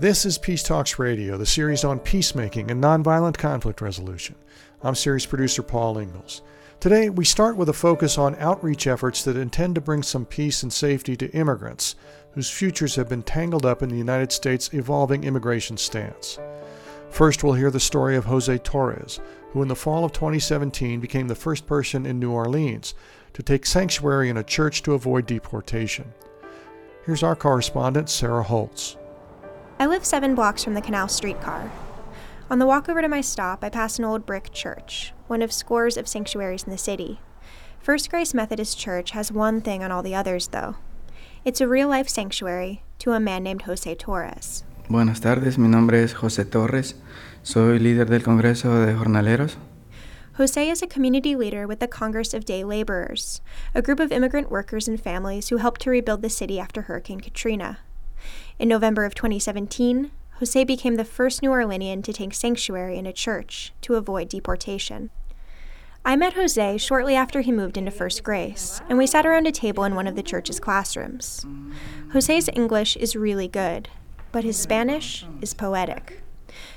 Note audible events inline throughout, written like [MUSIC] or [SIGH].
This is Peace Talks Radio, the series on peacemaking and nonviolent conflict resolution. I'm series producer Paul Ingalls. Today, we start with a focus on outreach efforts that intend to bring some peace and safety to immigrants whose futures have been tangled up in the United States' evolving immigration stance. First, we'll hear the story of Jose Torres, who in the fall of 2017 became the first person in New Orleans to take sanctuary in a church to avoid deportation. Here's our correspondent, Sarah Holtz. I live seven blocks from the Canal Streetcar. On the walk over to my stop, I pass an old brick church, one of scores of sanctuaries in the city. First Grace Methodist Church has one thing on all the others, though. It's a real life sanctuary to a man named Jose Torres. Buenas tardes, mi nombre es José Torres. Soy líder del Congreso de Jornaleros. Jose is a community leader with the Congress of Day Laborers, a group of immigrant workers and families who helped to rebuild the city after Hurricane Katrina. In November of 2017, Jose became the first New Orleanian to take sanctuary in a church to avoid deportation. I met Jose shortly after he moved into First Grace, and we sat around a table in one of the church's classrooms. Jose's English is really good, but his Spanish is poetic.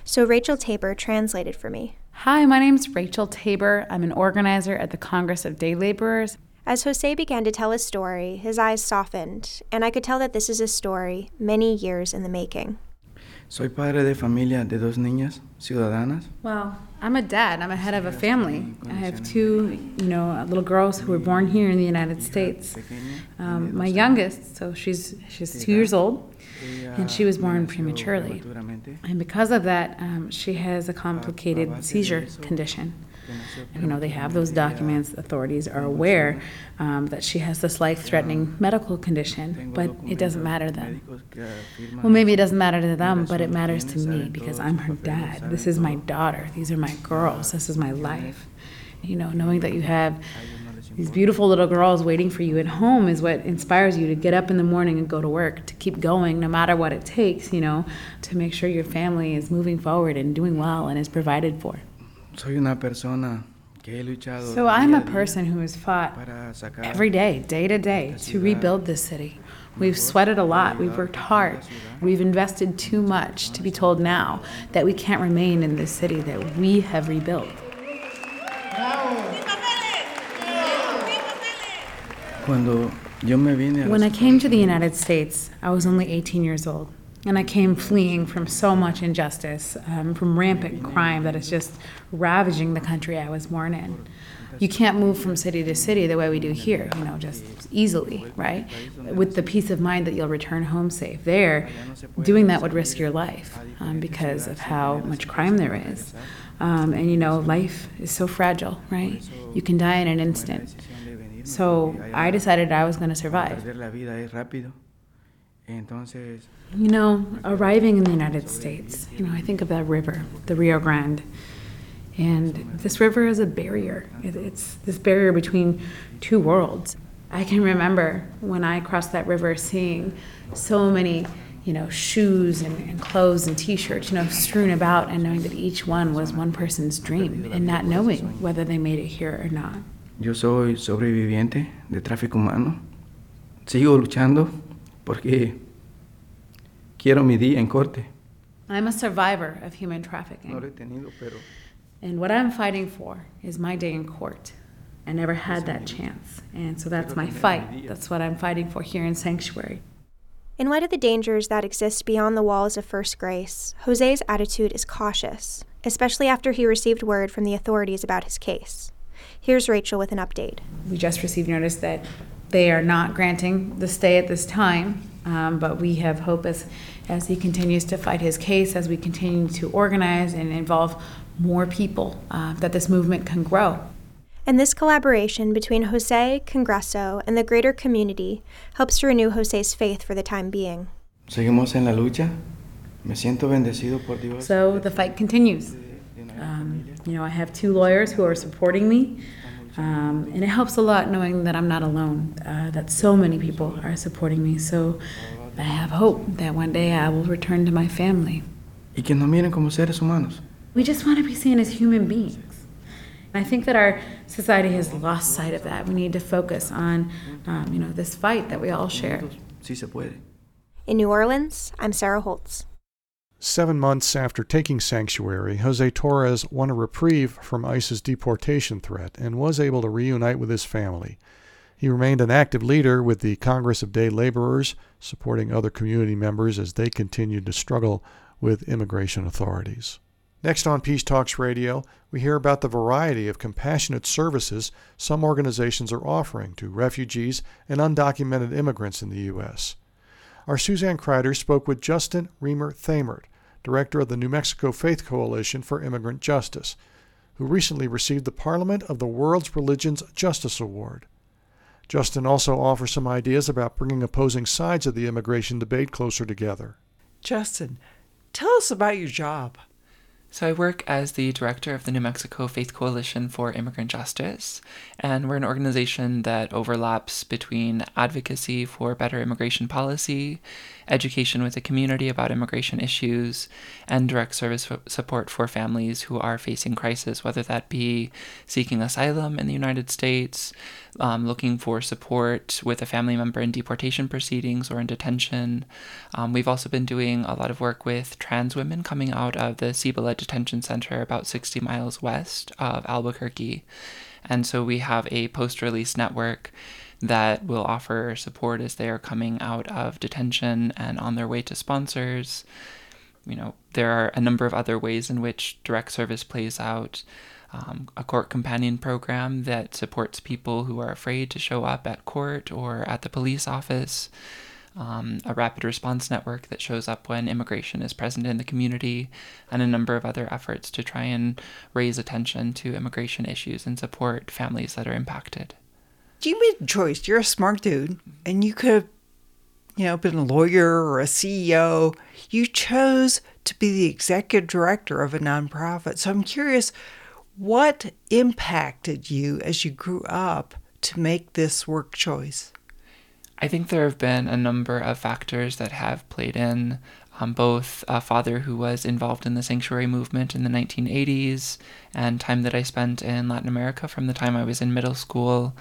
So Rachel Tabor translated for me. Hi, my name is Rachel Tabor. I'm an organizer at the Congress of Day Laborers. As Jose began to tell his story, his eyes softened, and I could tell that this is a story many years in the making. Soy padre de familia de dos niñas ciudadanas. Well, I'm a dad. I'm a head of a family. I have two, you know, little girls who were born here in the United States. Um, my youngest, so she's she's two years old, and she was born prematurely. And because of that, um, she has a complicated seizure condition. You know, they have those documents. Authorities are aware um, that she has this life-threatening medical condition, but it doesn't matter to them. Well, maybe it doesn't matter to them, but it matters to me because I'm her dad. This is my daughter. These are my girls. This is my life. You know, knowing that you have these beautiful little girls waiting for you at home is what inspires you to get up in the morning and go to work, to keep going no matter what it takes, you know, to make sure your family is moving forward and doing well and is provided for. Soy una persona que he luchado So I'm a person who has fought every day, day to day, to rebuild this city. We've sweated a lot, we've worked hard, we've invested too much to be told now that we can't remain in this city that we have rebuilt. Cuando yo me vine a When I came to the United States, I was only 18 years old. And I came fleeing from so much injustice, um, from rampant crime that is just ravaging the country I was born in. You can't move from city to city the way we do here, you know, just easily, right? With the peace of mind that you'll return home safe. There, doing that would risk your life um, because of how much crime there is. Um, and you know, life is so fragile, right? You can die in an instant. So I decided I was going to survive. perder la vida es rápido. Entonces, You know, arriving in the United States, you know, I think of that river, the Rio Grande. And this river is a barrier. It's this barrier between two worlds. I can remember when I crossed that river seeing so many, you know, shoes and, and clothes and t shirts, you know, strewn about and knowing that each one was one person's dream and not knowing whether they made it here or not. yo soy sobreviviente de tráfico humano. Sigo luchando porque quiero mi día en corte. I'm a survivor of human No trafficking. lo he tenido, pero And what I'm fighting for is my day in court. I never had that chance. And so that's my fight. That's what I'm fighting for here in Sanctuary. In light of the dangers that exist beyond the walls of First Grace, Jose's attitude is cautious, especially after he received word from the authorities about his case. Here's Rachel with an update. We just received notice that they are not granting the stay at this time, um, but we have hope as, as he continues to fight his case, as we continue to organize and involve more people, uh, that this movement can grow. And this collaboration between Jose, Congreso, and the greater community helps to renew Jose's faith for the time being. seguimos en la lucha. Me siento bendecido por Dios. So the fight continues. Um, you know, I have two lawyers who are supporting me, um, and it helps a lot knowing that I'm not alone, uh, that so many people are supporting me. So I have hope that one day I will return to my family. Y que nos miren como seres humanos. We just want to be seen as human beings. And I think that our society has lost sight of that. We need to focus on, um, you know, this fight that we all share. Sí se puede. In New Orleans, I'm Sarah Holtz. Seven months after taking sanctuary, Jose Torres won a reprieve from ICE's deportation threat and was able to reunite with his family. He remained an active leader with the Congress of Day Laborers, supporting other community members as they continued to struggle with immigration authorities. Next on Peace Talks Radio, we hear about the variety of compassionate services some organizations are offering to refugees and undocumented immigrants in the U.S. Our Suzanne Kreider spoke with Justin Reamer Thamert, director of the New Mexico Faith Coalition for Immigrant Justice, who recently received the Parliament of the World's Religions Justice Award. Justin also offers some ideas about bringing opposing sides of the immigration debate closer together. Justin, tell us about your job. So, I work as the director of the New Mexico Faith Coalition for Immigrant Justice, and we're an organization that overlaps between advocacy for better immigration policy, education with the community about immigration issues, and direct service support for families who are facing crisis, whether that be seeking asylum in the United States, um, looking for support with a family member in deportation proceedings or in detention. Um, we've also been doing a lot of work with trans women coming out of the Cibola Detention Center about 60 miles west of Albuquerque. And so we have a post release network that will offer support as they are coming out of detention and on their way to sponsors. You know, there are a number of other ways in which direct service plays out um, a court companion program that supports people who are afraid to show up at court or at the police office, um, a rapid response network that shows up when immigration is present in the community, and a number of other efforts to try and raise attention to immigration issues and support families that are impacted. You made a choice. You're a smart dude, and you could have, you know, been a lawyer or a CEO. You chose to be the executive director of a nonprofit. So I'm curious what impacted you as you grew up to make this work choice? I think there have been a number of factors that have played in. Um, both a father who was involved in the sanctuary movement in the 1980s and time that I spent in Latin America from the time I was in middle school.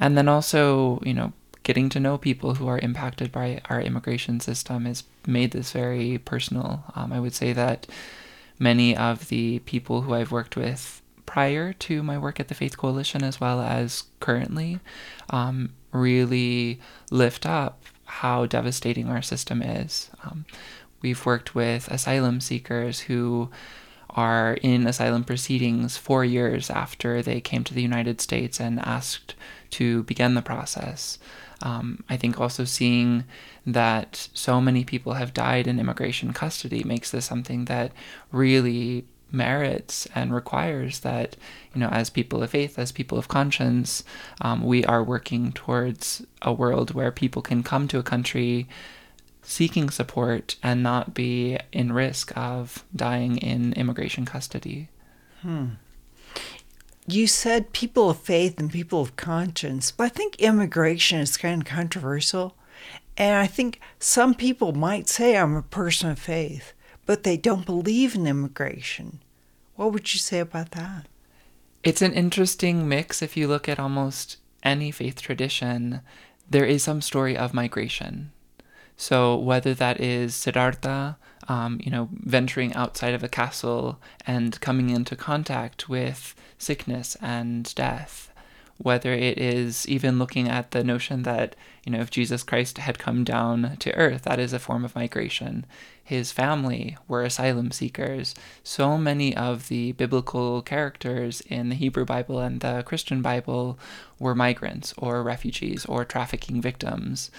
And then also, you know, getting to know people who are impacted by our immigration system has made this very personal. Um, I would say that many of the people who I've worked with prior to my work at the Faith Coalition as well as currently um, really lift up how devastating our system is. Um, we've worked with asylum seekers who are in asylum proceedings four years after they came to the United States and asked to begin the process. Um, I think also seeing that so many people have died in immigration custody makes this something that really merits and requires that, you know, as people of faith, as people of conscience, um, we are working towards a world where people can come to a country seeking support and not be in risk of dying in immigration custody. Hmm. You said people of faith and people of conscience, but I think immigration is kind of controversial. And I think some people might say I'm a person of faith but they don't believe in immigration. What would you say about that? It's an interesting mix if you look at almost any faith tradition. There is some story of migration. So whether that is Siddhartha, um, you know, venturing outside of a castle and coming into contact with sickness and death, whether it is even looking at the notion that, you know, if Jesus Christ had come down to earth, that is a form of migration. His family were asylum seekers. So many of the biblical characters in the Hebrew Bible and the Christian Bible were migrants or refugees or trafficking victims.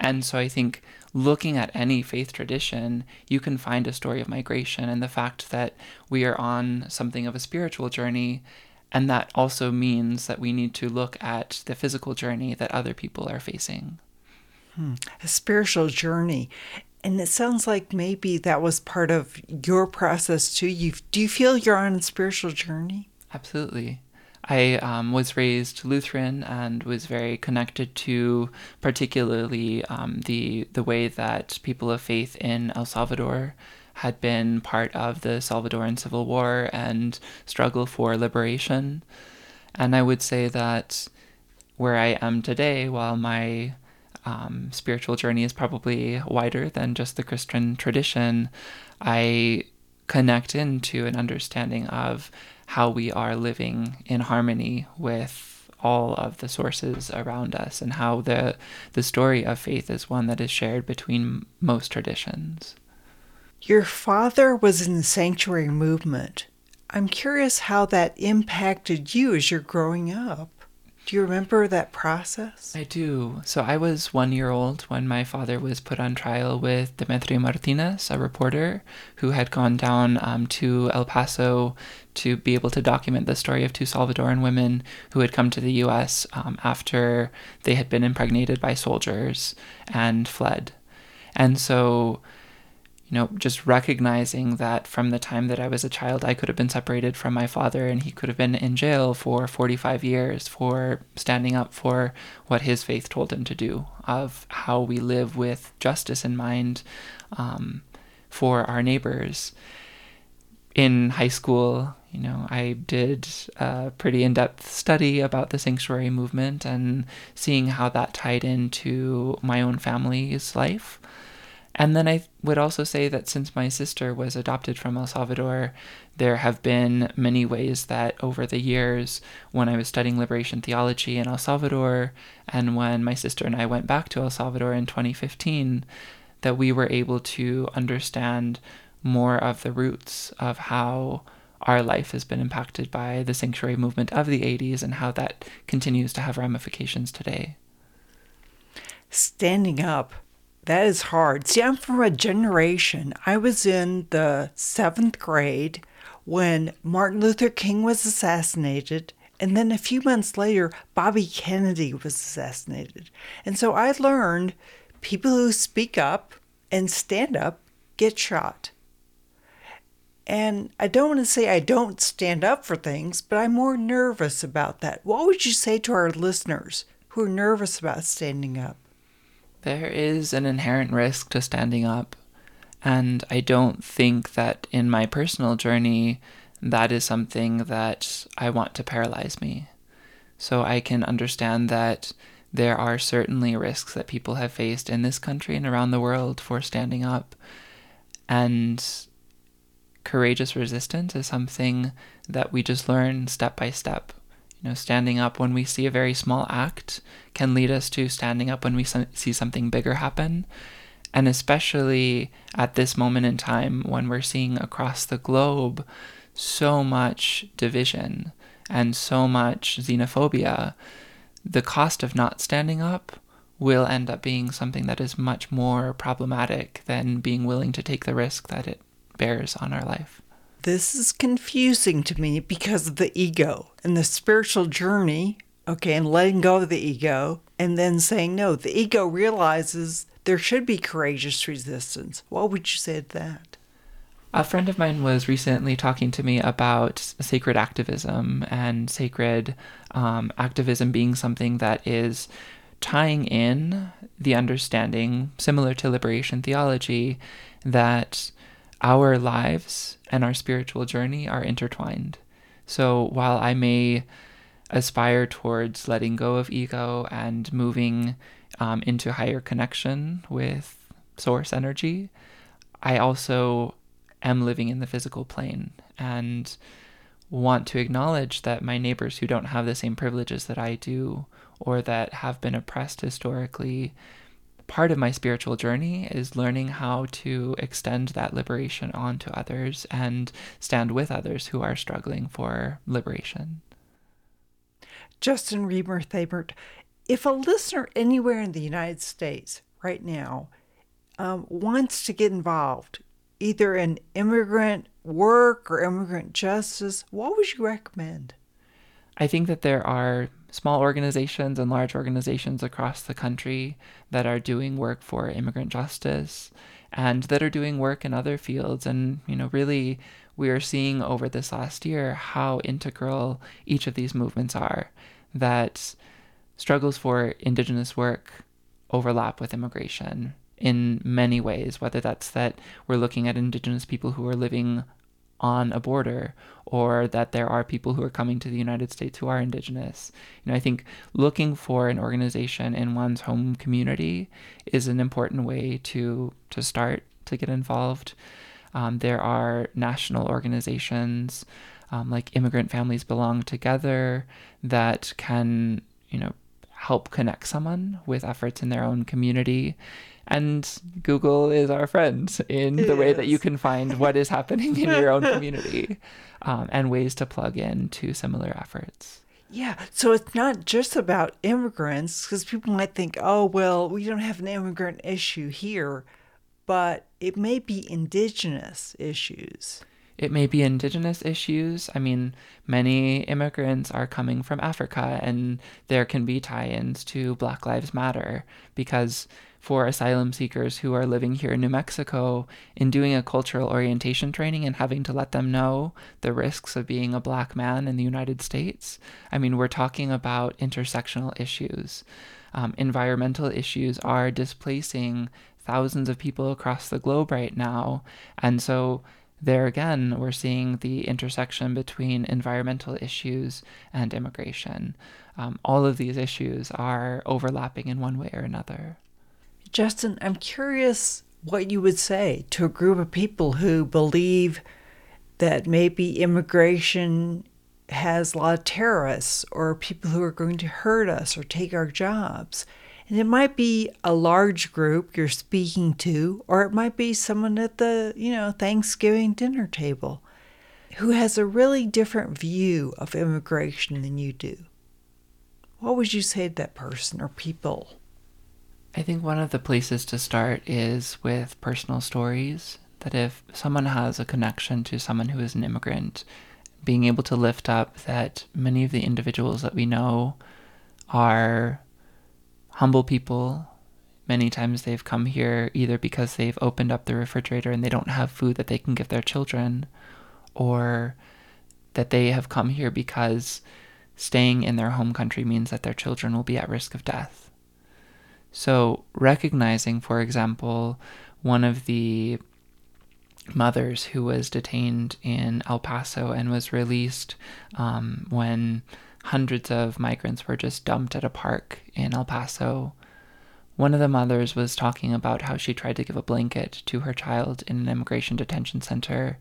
And so I think looking at any faith tradition, you can find a story of migration and the fact that we are on something of a spiritual journey and that also means that we need to look at the physical journey that other people are facing. Hmm. A spiritual journey. And it sounds like maybe that was part of your process too. You do you feel you're on a spiritual journey? Absolutely. I um, was raised Lutheran and was very connected to, particularly um, the the way that people of faith in El Salvador had been part of the Salvadoran Civil War and struggle for liberation. And I would say that where I am today, while my um, spiritual journey is probably wider than just the Christian tradition, I connect into an understanding of how we are living in harmony with all of the sources around us and how the the story of faith is one that is shared between most traditions. Your father was in the sanctuary movement. I'm curious how that impacted you as you're growing up. Do you remember that process? I do. So I was one year old when my father was put on trial with Demetria Martinez, a reporter who had gone down um, to El Paso to be able to document the story of two Salvadoran women who had come to the U.S. Um, after they had been impregnated by soldiers and fled. And so you know, just recognizing that from the time that I was a child, I could have been separated from my father and he could have been in jail for 45 years for standing up for what his faith told him to do, of how we live with justice in mind um, for our neighbors. In high school, you know, I did a pretty in depth study about the sanctuary movement and seeing how that tied into my own family's life. And then I would also say that since my sister was adopted from El Salvador, there have been many ways that over the years, when I was studying liberation theology in El Salvador, and when my sister and I went back to El Salvador in 2015, that we were able to understand more of the roots of how our life has been impacted by the sanctuary movement of the 80s and how that continues to have ramifications today. Standing up that is hard. See, I'm from a generation. I was in the seventh grade when Martin Luther King was assassinated, and then a few months later, Bobby Kennedy was assassinated. And so I learned people who speak up and stand up get shot. And I don't want to say I don't stand up for things, but I'm more nervous about that. What would you say to our listeners who are nervous about standing up? There is an inherent risk to standing up, and I don't think that in my personal journey that is something that I want to paralyze me. So I can understand that there are certainly risks that people have faced in this country and around the world for standing up. And courageous resistance is something that we just learn step by step. You know, standing up when we see a very small act can lead us to standing up when we see something bigger happen. And especially at this moment in time when we're seeing across the globe so much division and so much xenophobia, the cost of not standing up will end up being something that is much more problematic than being willing to take the risk that it bears on our life. This is confusing to me because of the ego and the spiritual journey, okay, and letting go of the ego and then saying no. The ego realizes there should be courageous resistance. What would you say to that? A friend of mine was recently talking to me about sacred activism and sacred um, activism being something that is tying in the understanding, similar to liberation theology, that our lives and our spiritual journey are intertwined. So while I may aspire towards letting go of ego and moving um, into higher connection with source energy, I also am living in the physical plane and want to acknowledge that my neighbors who don't have the same privileges that I do or that have been oppressed historically part of my spiritual journey is learning how to extend that liberation onto others and stand with others who are struggling for liberation. Justin Reamer Thamert, if a listener anywhere in the United States right now um, wants to get involved, either in immigrant work or immigrant justice, what would you recommend? I think that there are small organizations and large organizations across the country that are doing work for immigrant justice and that are doing work in other fields. And, you know, really, we are seeing over this last year how integral each of these movements are, that struggles for Indigenous work overlap with immigration in many ways, whether that's that we're looking at Indigenous people who are living on a border or that there are people who are coming to the United States who are indigenous. You know, I think looking for an organization in one's home community is an important way to to start to get involved. Um, there are national organizations um, like Immigrant Families Belong Together that can, you know, help connect someone with efforts in their own community. And Google is our friend in the way that you can find what is happening in your own [LAUGHS] community um, and ways to plug in to similar efforts. Yeah, so it's not just about immigrants because people might think, oh, well, we don't have an immigrant issue here, but it may be indigenous issues. It may be indigenous issues. I mean, many immigrants are coming from Africa, and there can be tie ins to Black Lives Matter because for asylum seekers who are living here in New Mexico in doing a cultural orientation training and having to let them know the risks of being a black man in the United States. I mean, we're talking about intersectional issues. Um, environmental issues are displacing thousands of people across the globe right now. And so, there again, we're seeing the intersection between environmental issues and immigration. Um, all of these issues are overlapping in one way or another. Justin, I'm curious what you would say to a group of people who believe that maybe immigration has a lot of terrorists or people who are going to hurt us or take our jobs. And it might be a large group you're speaking to, or it might be someone at the, you know, Thanksgiving dinner table who has a really different view of immigration than you do. What would you say to that person or people? I think one of the places to start is with personal stories. That if someone has a connection to someone who is an immigrant, being able to lift up that many of the individuals that we know are humble people. Many times they've come here either because they've opened up the refrigerator and they don't have food that they can give their children, or that they have come here because staying in their home country means that their children will be at risk of death so, recognizing, for example, one of the mothers who was detained in El Paso and was released um, when hundreds of migrants were just dumped at a park in El Paso. One of the mothers was talking about how she tried to give a blanket to her child in an immigration detention center,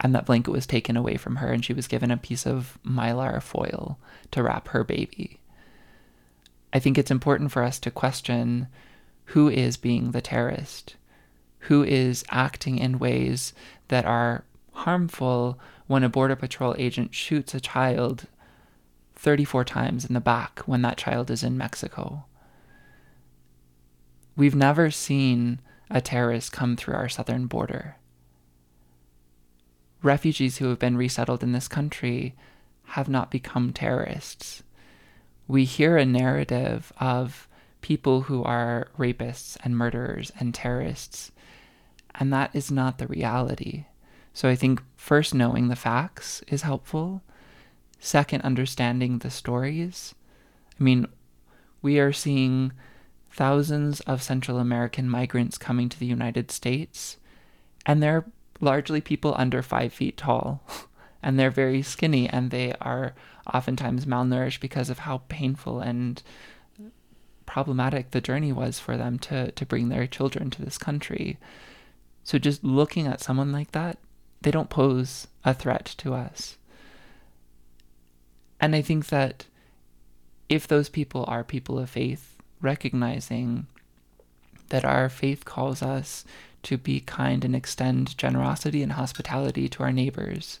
and that blanket was taken away from her, and she was given a piece of mylar foil to wrap her baby. I think it's important for us to question who is being the terrorist, who is acting in ways that are harmful when a Border Patrol agent shoots a child 34 times in the back when that child is in Mexico. We've never seen a terrorist come through our southern border. Refugees who have been resettled in this country have not become terrorists we hear a narrative of people who are rapists and murderers and terrorists, and that is not the reality. So I think first knowing the facts is helpful. Second, understanding the stories. I mean, we are seeing thousands of Central American migrants coming to the United States, and they're largely people under five feet tall. [LAUGHS] and they're very skinny and they are oftentimes malnourished because of how painful and problematic the journey was for them to, to bring their children to this country. So just looking at someone like that, they don't pose a threat to us. And I think that if those people are people of faith, recognizing that our faith calls us to be kind and extend generosity and hospitality to our neighbors,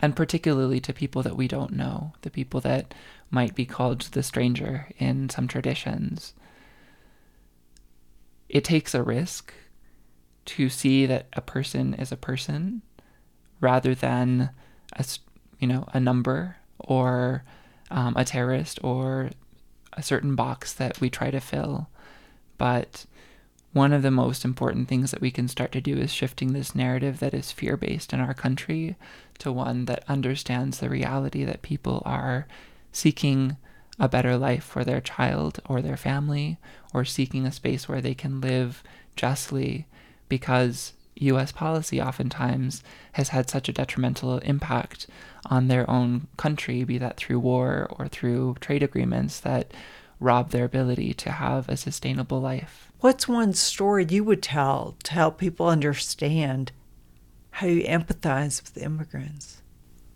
and particularly to people that we don't know, the people that might be called the stranger in some traditions. It takes a risk to see that a person is a person rather than a you know a number or um, a terrorist or a certain box that we try to fill but one of the most important things that we can start to do is shifting this narrative that is fear based in our country to one that understands the reality that people are seeking a better life for their child or their family or seeking a space where they can live justly because US policy oftentimes has had such a detrimental impact on their own country, be that through war or through trade agreements that rob their ability to have a sustainable life. What's one story you would tell to help people understand how you empathize with immigrants?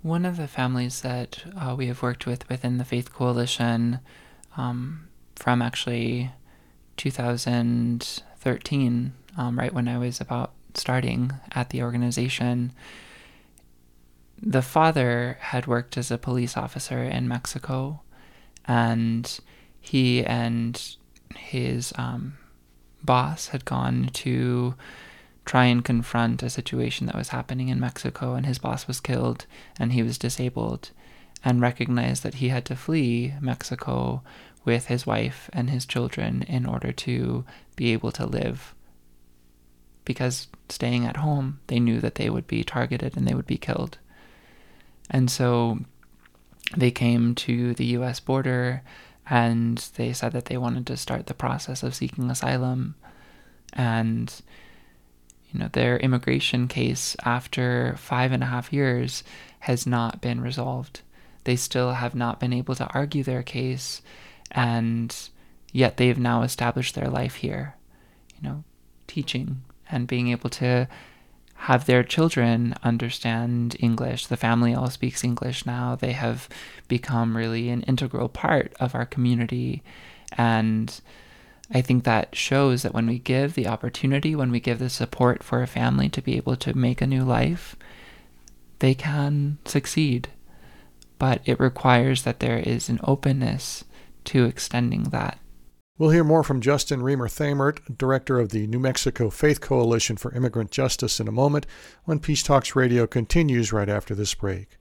One of the families that uh, we have worked with within the Faith Coalition um, from actually 2013, um, right when I was about starting at the organization, the father had worked as a police officer in Mexico, and he and his um, boss had gone to try and confront a situation that was happening in Mexico, and his boss was killed and he was disabled, and recognized that he had to flee Mexico with his wife and his children in order to be able to live. Because staying at home, they knew that they would be targeted and they would be killed. And so they came to the US border and they said that they wanted to start the process of seeking asylum. And, you know, their immigration case after five and a half years has not been resolved. They still have not been able to argue their case, and yet they've now established their life here, you know, teaching and being able to have their children understand English. The family all speaks English now. They have become really an integral part of our community. And I think that shows that when we give the opportunity, when we give the support for a family to be able to make a new life, they can succeed. But it requires that there is an openness to extending that. We'll hear more from Justin Reamer Thamert, director of the New Mexico Faith Coalition for Immigrant Justice, in a moment when Peace Talks Radio continues right after this break.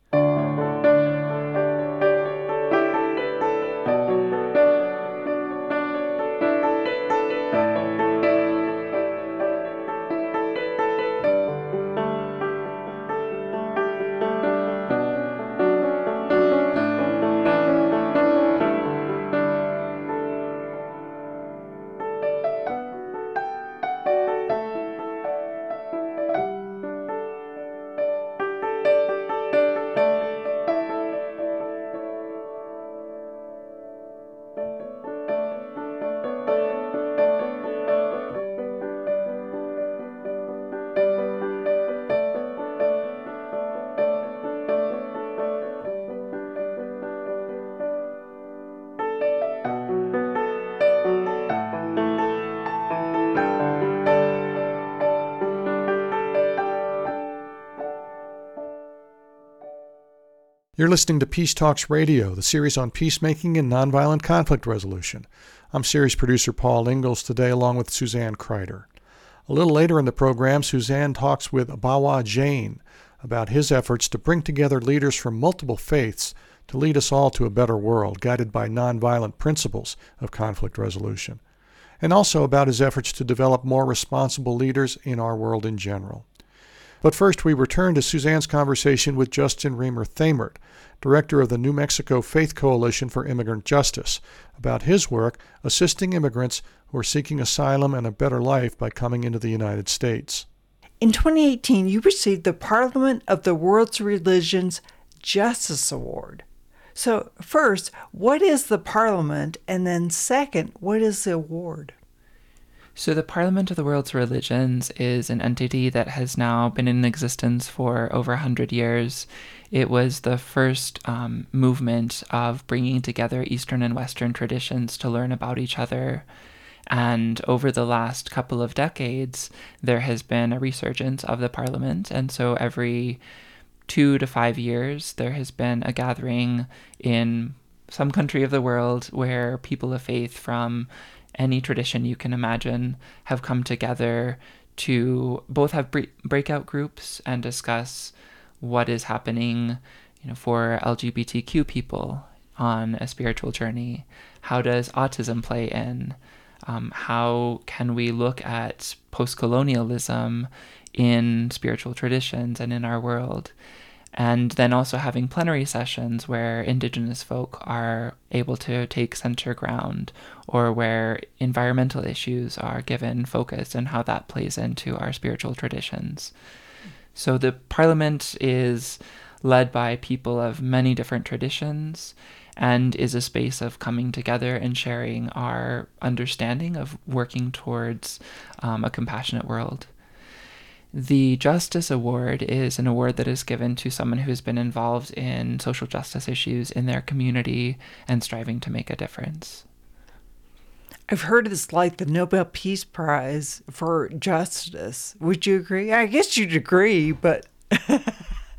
You're listening to Peace Talks Radio, the series on peacemaking and nonviolent conflict resolution. I'm series producer Paul Ingalls today, along with Suzanne Kreider. A little later in the program, Suzanne talks with Bawa Jain about his efforts to bring together leaders from multiple faiths to lead us all to a better world, guided by nonviolent principles of conflict resolution, and also about his efforts to develop more responsible leaders in our world in general. But first, we return to Suzanne's conversation with Justin Reamer Thamert, director of the New Mexico Faith Coalition for Immigrant Justice, about his work assisting immigrants who are seeking asylum and a better life by coming into the United States. In 2018, you received the Parliament of the World's Religions Justice Award. So, first, what is the Parliament? And then, second, what is the award? So, the Parliament of the World's Religions is an entity that has now been in existence for over 100 years. It was the first um, movement of bringing together Eastern and Western traditions to learn about each other. And over the last couple of decades, there has been a resurgence of the Parliament. And so, every two to five years, there has been a gathering in some country of the world where people of faith from any tradition you can imagine have come together to both have breakout groups and discuss what is happening you know for LGBTQ people on a spiritual journey. How does autism play in? Um, how can we look at post-colonialism in spiritual traditions and in our world and then also having plenary sessions where Indigenous folk are able to take center ground or where environmental issues are given focus and how that plays into our spiritual traditions. So the Parliament is led by people of many different traditions and is a space of coming together and sharing our understanding of working towards um, a compassionate world. The Justice Award is an award that is given to someone who's been involved in social justice issues in their community and striving to make a difference. I've heard it's like the Nobel Peace Prize for justice. Would you agree? I guess you'd agree, but [LAUGHS]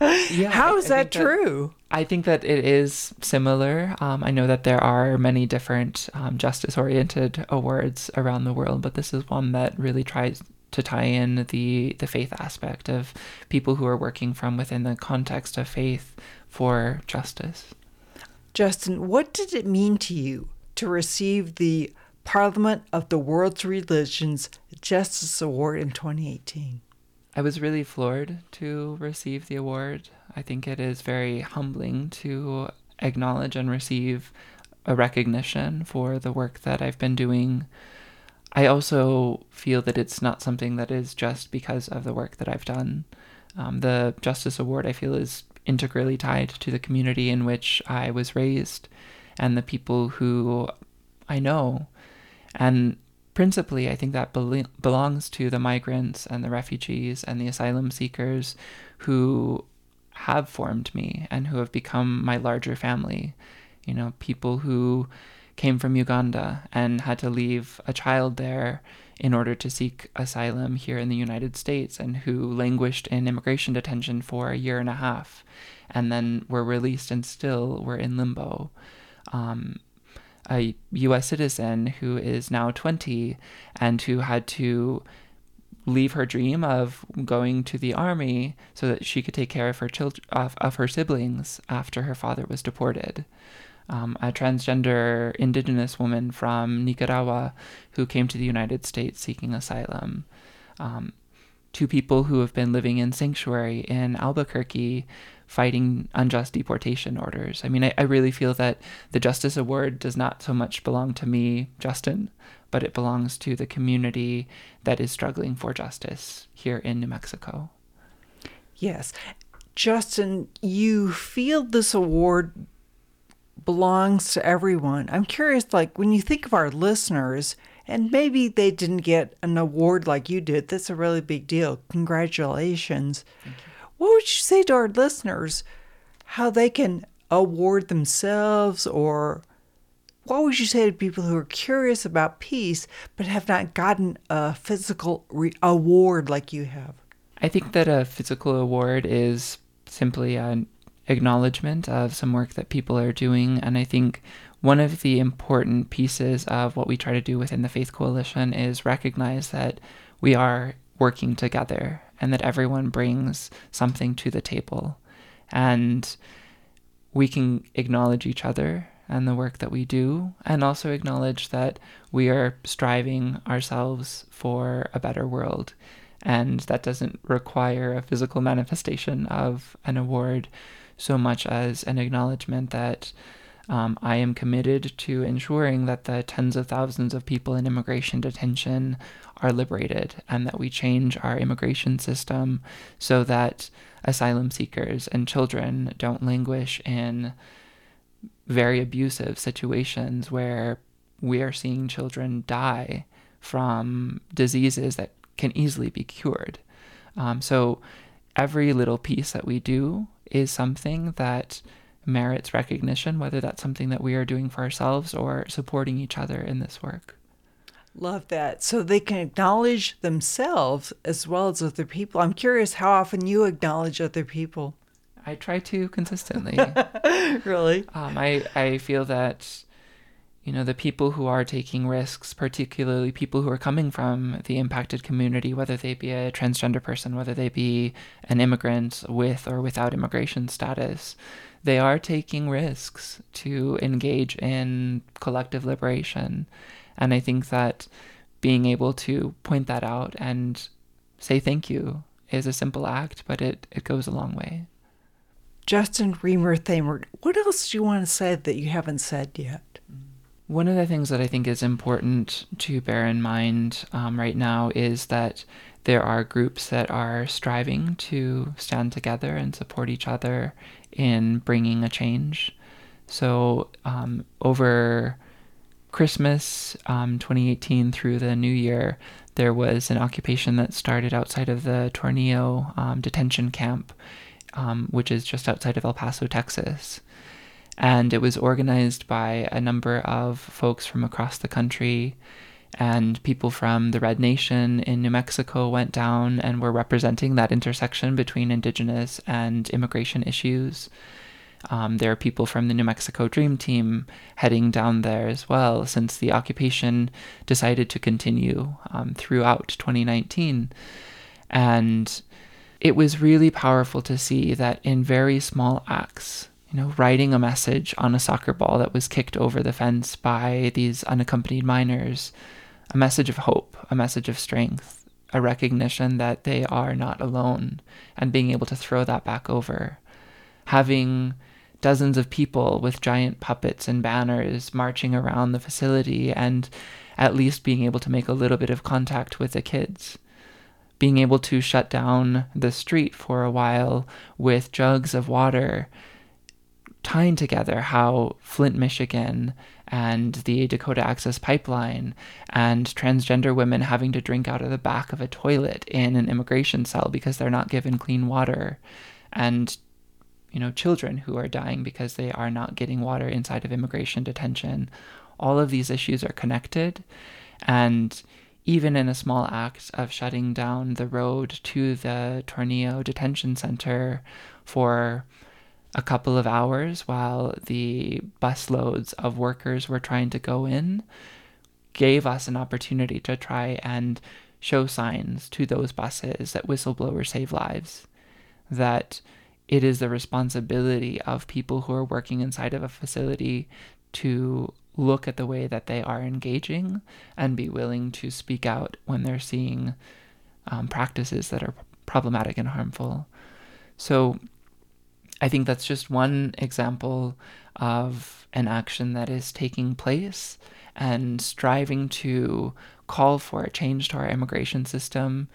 yeah, how is I, that true? That, I think that it is similar. Um, I know that there are many different um, justice oriented awards around the world, but this is one that really tries to tie in the the faith aspect of people who are working from within the context of faith for justice. Justin, what did it mean to you to receive the Parliament of the World's Religions Justice Award in 2018? I was really floored to receive the award. I think it is very humbling to acknowledge and receive a recognition for the work that I've been doing I also feel that it's not something that is just because of the work that I've done. Um, the Justice Award, I feel, is integrally tied to the community in which I was raised and the people who I know. And principally, I think that be- belongs to the migrants and the refugees and the asylum seekers who have formed me and who have become my larger family. You know, people who came from Uganda and had to leave a child there in order to seek asylum here in the United States and who languished in immigration detention for a year and a half and then were released and still were in limbo. Um, a US citizen who is now 20 and who had to leave her dream of going to the army so that she could take care of her children of, of her siblings after her father was deported um, a transgender indigenous woman from Nicaragua who came to the United States seeking asylum. Um, two people who have been living in sanctuary in Albuquerque fighting unjust deportation orders. I mean, I, I, really feel that the Justice Award does not so much belong to me, Justin, but it belongs to the community that is struggling for justice here in New Mexico. Yes. Justin, you feel this award belongs to everyone. I'm curious, like, when you think of our listeners, and maybe they didn't get an award like you did, that's a really big deal. Congratulations. What would you say to our listeners how they can award themselves, or what would you say to people who are curious about peace but have not gotten a physical re- award like you have? I think that a physical award is simply an acknowledgement of some work that people are doing. And I think one of the important pieces of what we try to do within the Faith Coalition is recognize that we are working together and that everyone brings something to the table. And we can acknowledge each other and the work that we do, and also acknowledge that we are striving ourselves for a better world. And that doesn't require a physical manifestation of an award so much as an acknowledgement that um, I am committed to ensuring that the tens of thousands of people in immigration detention are liberated and that we change our immigration system so that asylum seekers and children don't languish in very abusive situations where we are seeing children die from diseases that can easily be cured. Um, so every little piece that we do is something that merits recognition, whether that's something that we are doing for ourselves or supporting each other in this work. Love that. So they can acknowledge themselves as well as other people. I'm curious how often you acknowledge other people. I try to consistently. [LAUGHS] really? Um, I, I feel that you know, the people who are taking risks, particularly people who are coming from the impacted community, whether they be a transgender person, whether they be an immigrant with or without immigration status, they are taking risks to engage in collective liberation. And I think that being able to point that out and say thank you is a simple act, but it, it goes a long way. Justin Reamer Thamert, what else do you want to say that you haven't said yet? Mm. One of the things that I think is important to bear in mind um, right now is that there are groups that are striving to stand together and support each other in bringing a change. So, um, over Christmas um, 2018 through the new year, there was an occupation that started outside of the Tornillo um, detention camp, um, which is just outside of El Paso, Texas. And it was organized by a number of folks from across the country. And people from the Red Nation in New Mexico went down and were representing that intersection between indigenous and immigration issues. Um, there are people from the New Mexico Dream Team heading down there as well, since the occupation decided to continue um, throughout 2019. And it was really powerful to see that in very small acts, you know, writing a message on a soccer ball that was kicked over the fence by these unaccompanied minors, a message of hope, a message of strength, a recognition that they are not alone, and being able to throw that back over. Having dozens of people with giant puppets and banners marching around the facility and at least being able to make a little bit of contact with the kids. Being able to shut down the street for a while with jugs of water, tying together how Flint, Michigan, and the Dakota Access Pipeline, and transgender women having to drink out of the back of a toilet in an immigration cell because they're not given clean water, and you know, children who are dying because they are not getting water inside of immigration detention. All of these issues are connected. And even in a small act of shutting down the road to the Tornillo detention center for a couple of hours while the busloads of workers were trying to go in gave us an opportunity to try and show signs to those buses that whistleblowers save lives, that it is the responsibility of people who are working inside of a facility to look at the way that they are engaging and be willing to speak out when they're seeing um, practices that are problematic and harmful. So I think that's just one example of an action that is taking place and striving to call for a change to our immigration system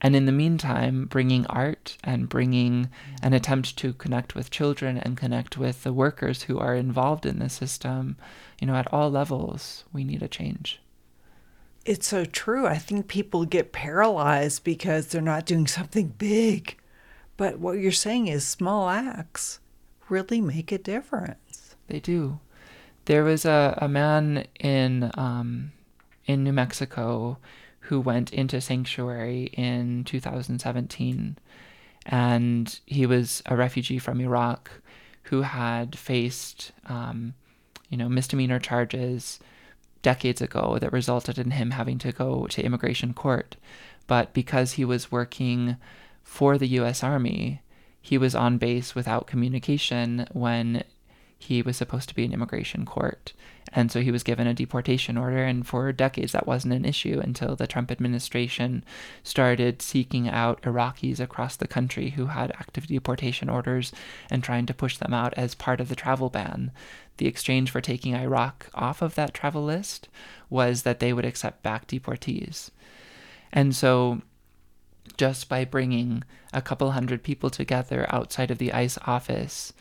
and in the meantime, bringing art and bringing an attempt to connect with children and connect with the workers who are involved in the system, you know, at all levels, we need a change. It's so true. I think people get paralyzed because they're not doing something big. But what you're saying is small acts really make a difference. They do. There was a, a man in um, in New Mexico who went into sanctuary in 2017. And he was a refugee from Iraq who had faced, um, you know, misdemeanor charges decades ago that resulted in him having to go to immigration court. But because he was working for the U.S. Army, he was on base without communication when he was supposed to be in immigration court. And so he was given a deportation order. And for decades, that wasn't an issue until the Trump administration started seeking out Iraqis across the country who had active deportation orders and trying to push them out as part of the travel ban. The exchange for taking Iraq off of that travel list was that they would accept back deportees. And so just by bringing a couple hundred people together outside of the ICE office,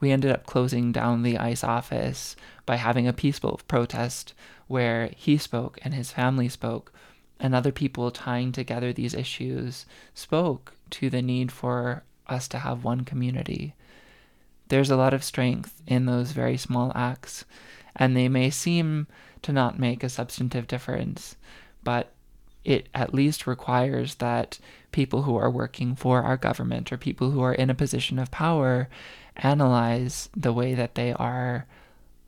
we ended up closing down the ICE office by having a peaceful protest where he spoke and his family spoke, and other people tying together these issues spoke to the need for us to have one community. There's a lot of strength in those very small acts, and they may seem to not make a substantive difference, but it at least requires that people who are working for our government or people who are in a position of power analyze the way that they are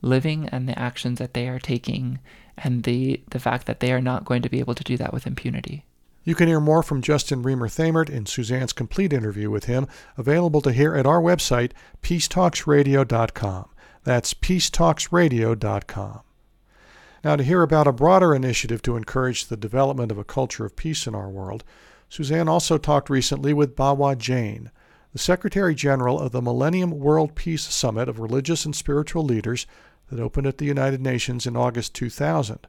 living and the actions that they are taking and the the fact that they are not going to be able to do that with impunity. You can hear more from Justin Reamer Thamert in Suzanne's complete interview with him, available to hear at our website, peacetalksradio.com. That's peacetalksradio.com. Now, to hear about a broader initiative to encourage the development of a culture of peace in our world, Suzanne also talked recently with Bawa Jain, the Secretary General of the Millennium World Peace Summit of Religious and Spiritual Leaders that opened at the United Nations in August 2000.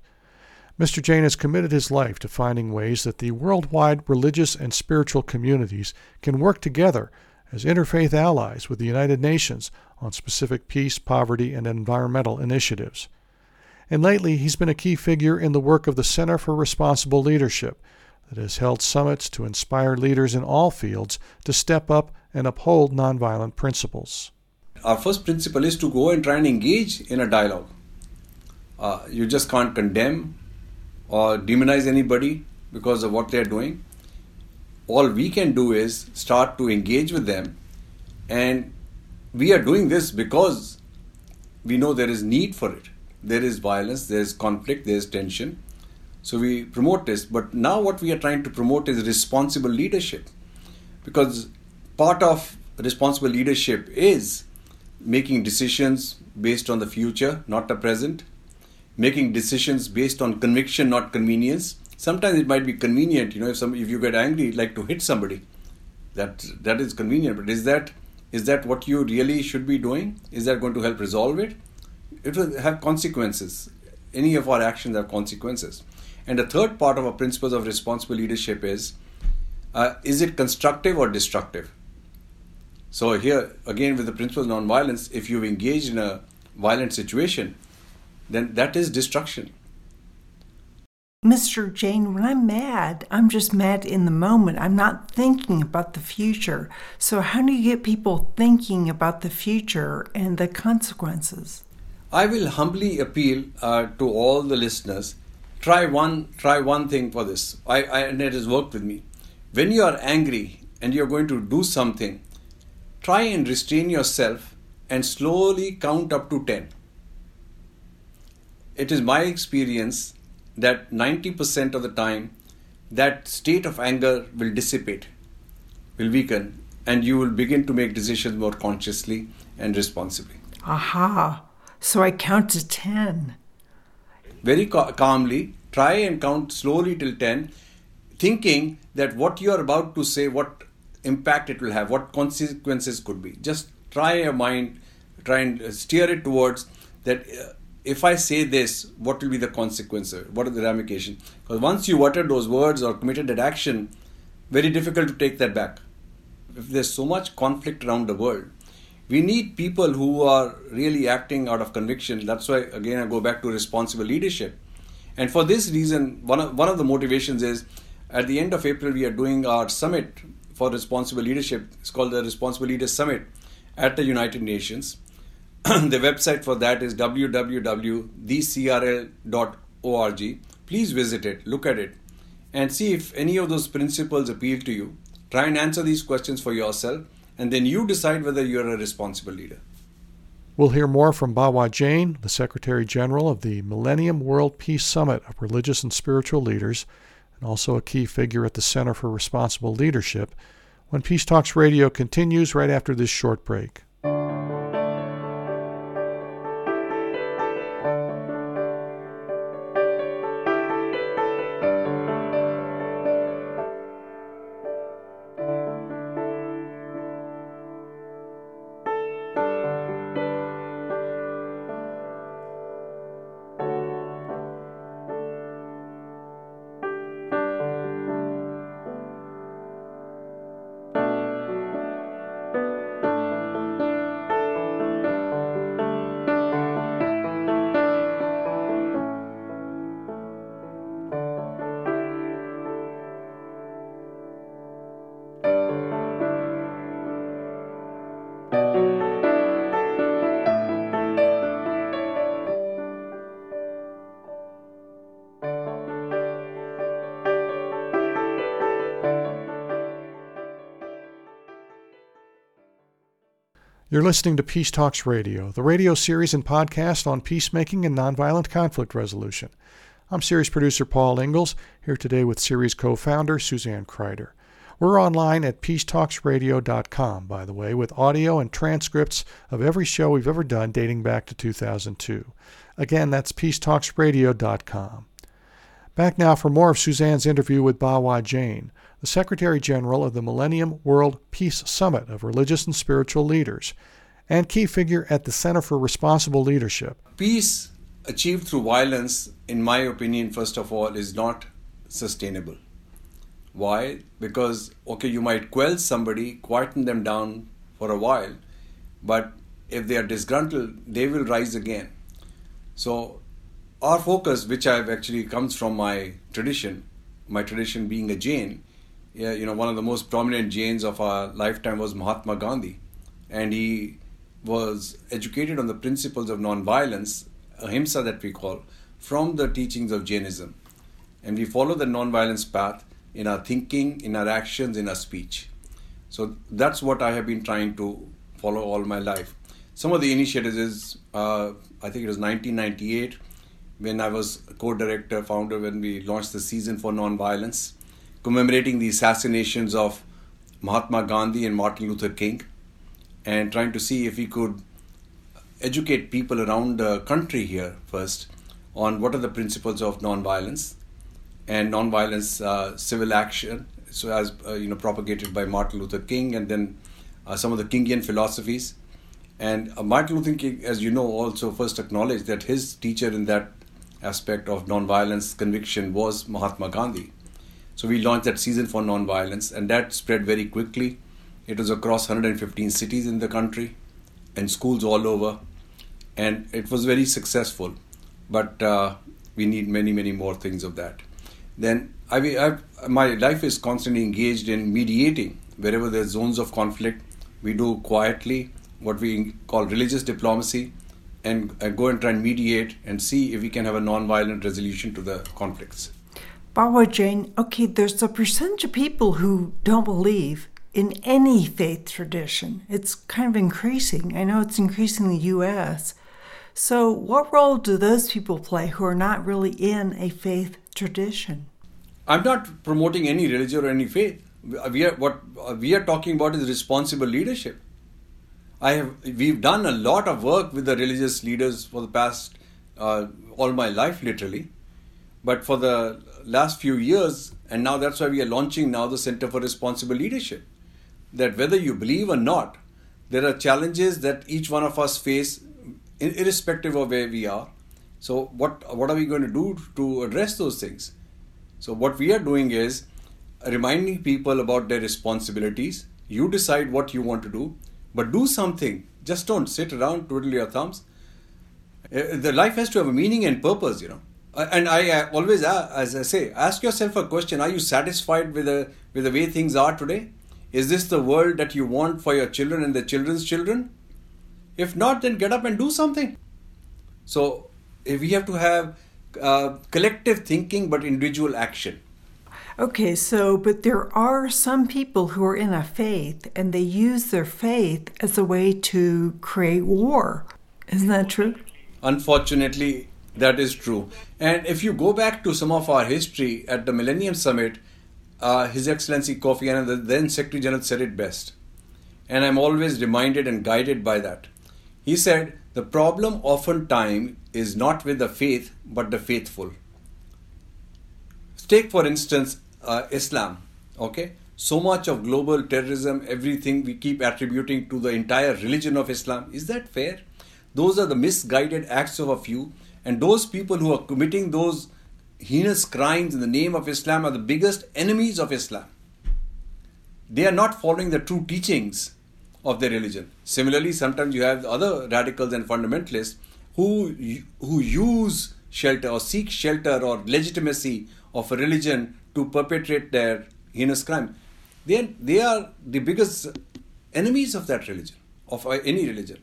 Mr. Jain has committed his life to finding ways that the worldwide religious and spiritual communities can work together as interfaith allies with the United Nations on specific peace, poverty, and environmental initiatives. And lately, he's been a key figure in the work of the Center for Responsible Leadership that has held summits to inspire leaders in all fields to step up and uphold nonviolent principles. Our first principle is to go and try and engage in a dialogue. Uh, you just can't condemn or demonize anybody because of what they're doing. All we can do is start to engage with them, and we are doing this because we know there is need for it. There is violence, there is conflict, there is tension. So we promote this. But now what we are trying to promote is responsible leadership. Because part of responsible leadership is making decisions based on the future, not the present, making decisions based on conviction, not convenience. Sometimes it might be convenient, you know, if some if you get angry, like to hit somebody, that that is convenient. But is that is that what you really should be doing? Is that going to help resolve it? It will have consequences. Any of our actions have consequences. And the third part of our principles of responsible leadership is uh, is it constructive or destructive? So, here again, with the principle of nonviolence, if you've engaged in a violent situation, then that is destruction. Mr. Jain, when I'm mad, I'm just mad in the moment. I'm not thinking about the future. So, how do you get people thinking about the future and the consequences? I will humbly appeal uh, to all the listeners. Try one, try one thing for this. I, I, and it has worked with me. When you are angry and you're going to do something, try and restrain yourself and slowly count up to 10. It is my experience that 90% of the time that state of anger will dissipate, will weaken, and you will begin to make decisions more consciously and responsibly. Aha. So I count to 10. Very ca- calmly, try and count slowly till 10, thinking that what you are about to say, what impact it will have, what consequences could be. Just try your mind, try and steer it towards that. Uh, if I say this, what will be the consequence? What are the ramifications? Because once you uttered those words or committed that action, very difficult to take that back. If there's so much conflict around the world, we need people who are really acting out of conviction. That's why, again, I go back to responsible leadership. And for this reason, one of, one of the motivations is at the end of April, we are doing our summit for responsible leadership. It's called the Responsible Leaders Summit at the United Nations. [CLEARS THROAT] the website for that is www.thecrl.org. Please visit it, look at it, and see if any of those principles appeal to you. Try and answer these questions for yourself and then you decide whether you're a responsible leader. We'll hear more from Bawa Jain, the Secretary General of the Millennium World Peace Summit of Religious and Spiritual Leaders, and also a key figure at the Center for Responsible Leadership, when Peace Talks Radio continues right after this short break. You're listening to Peace Talks Radio, the radio series and podcast on peacemaking and nonviolent conflict resolution. I'm series producer Paul Ingles, here today with series co founder Suzanne Kryder. We're online at peacetalksradio.com, by the way, with audio and transcripts of every show we've ever done dating back to 2002. Again, that's peacetalksradio.com. Back now for more of Suzanne's interview with Bawa Jain, the Secretary General of the Millennium World Peace Summit of Religious and Spiritual Leaders, and key figure at the Center for Responsible Leadership. Peace achieved through violence, in my opinion, first of all, is not sustainable. Why? Because, okay, you might quell somebody, quieten them down for a while, but if they are disgruntled, they will rise again. So, our focus, which I've actually comes from my tradition, my tradition being a Jain, yeah, you know, one of the most prominent Jains of our lifetime was Mahatma Gandhi, and he was educated on the principles of non-violence, ahimsa that we call, from the teachings of Jainism, and we follow the non-violence path in our thinking, in our actions, in our speech. So that's what I have been trying to follow all my life. Some of the initiatives is, uh, I think it was 1998 when I was co-director, founder, when we launched the Season for Nonviolence, commemorating the assassinations of Mahatma Gandhi and Martin Luther King, and trying to see if we could educate people around the country here first on what are the principles of nonviolence and nonviolence uh, civil action, so as uh, you know, propagated by Martin Luther King, and then uh, some of the Kingian philosophies. And uh, Martin Luther King, as you know, also first acknowledged that his teacher in that aspect of nonviolence conviction was Mahatma Gandhi. So we launched that season for nonviolence, and that spread very quickly. It was across 115 cities in the country and schools all over, and it was very successful. But uh, we need many, many more things of that. Then I, I've, my life is constantly engaged in mediating wherever there's zones of conflict. We do quietly what we call religious diplomacy, and uh, go and try and mediate and see if we can have a non-violent resolution to the conflicts. Bawa Jain, okay, there's a percentage of people who don't believe in any faith tradition. It's kind of increasing. I know it's increasing in the U.S. So, what role do those people play who are not really in a faith tradition? I'm not promoting any religion or any faith. We are what we are talking about is responsible leadership. I have we've done a lot of work with the religious leaders for the past uh, all my life, literally. But for the last few years, and now that's why we are launching now the Center for Responsible Leadership. That whether you believe or not, there are challenges that each one of us face, irrespective of where we are. So what what are we going to do to address those things? So what we are doing is reminding people about their responsibilities. You decide what you want to do, but do something. Just don't sit around twiddle your thumbs. Uh, the life has to have a meaning and purpose, you know. Uh, and I always, as I say, ask yourself a question: Are you satisfied with the with the way things are today? Is this the world that you want for your children and their children's children? If not, then get up and do something. So, if we have to have uh, collective thinking but individual action. Okay, so, but there are some people who are in a faith and they use their faith as a way to create war. Isn't that true? Unfortunately, that is true. And if you go back to some of our history at the Millennium Summit, uh, His Excellency Kofi Annan, the then Secretary General, said it best. And I'm always reminded and guided by that. He said, The problem oftentimes is not with the faith, but the faithful. Take, for instance, uh, Islam. Okay? So much of global terrorism, everything we keep attributing to the entire religion of Islam. Is that fair? Those are the misguided acts of a few and those people who are committing those heinous crimes in the name of Islam are the biggest enemies of Islam. They are not following the true teachings of their religion. Similarly, sometimes you have other radicals and fundamentalists who, who use shelter or seek shelter or legitimacy of a religion to perpetrate their heinous crime. They are, they are the biggest enemies of that religion, of any religion.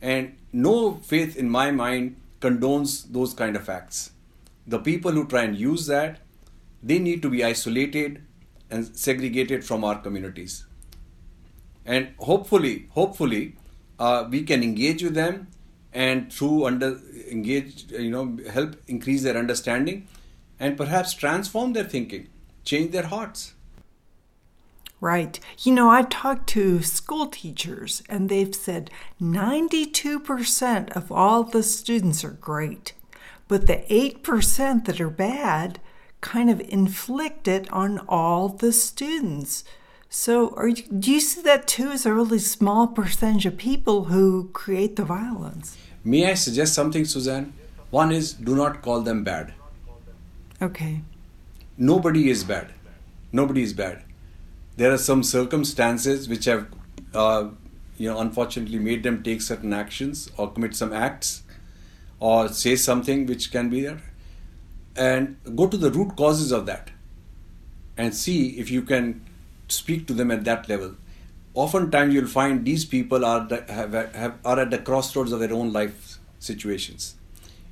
And no faith, in my mind, condones those kind of acts. The people who try and use that, they need to be isolated and segregated from our communities. And hopefully, hopefully, uh, we can engage with them and through under engage, you know, help increase their understanding and perhaps transform their thinking, change their hearts. Right. You know, I've talked to school teachers and they've said 92% of all the students are great, but the 8% that are bad kind of inflict it on all the students. So, are you, do you see that too as a really small percentage of people who create the violence? May I suggest something, Suzanne? One is do not call them bad. Okay. Nobody is bad. Nobody is bad. There are some circumstances which have, uh, you know, unfortunately made them take certain actions or commit some acts or say something which can be there. And go to the root causes of that and see if you can speak to them at that level. Oftentimes, you'll find these people are, the, have, have, are at the crossroads of their own life situations.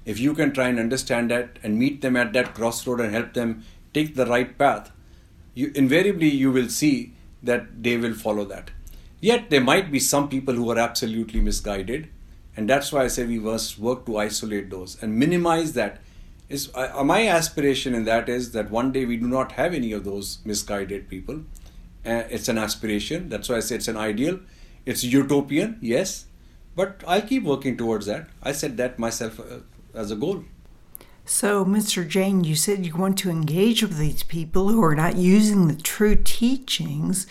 If you can try and understand that and meet them at that crossroad and help them take the right path, you invariably you will see that they will follow that. Yet there might be some people who are absolutely misguided, and that's why I say we must work to isolate those and minimize that. Is uh, my aspiration in that is that one day we do not have any of those misguided people. Uh, it's an aspiration. That's why I say it's an ideal. It's utopian, yes, but I'll keep working towards that. I said that myself uh, as a goal. So, Mr. Jain, you said you want to engage with these people who are not using the true teachings.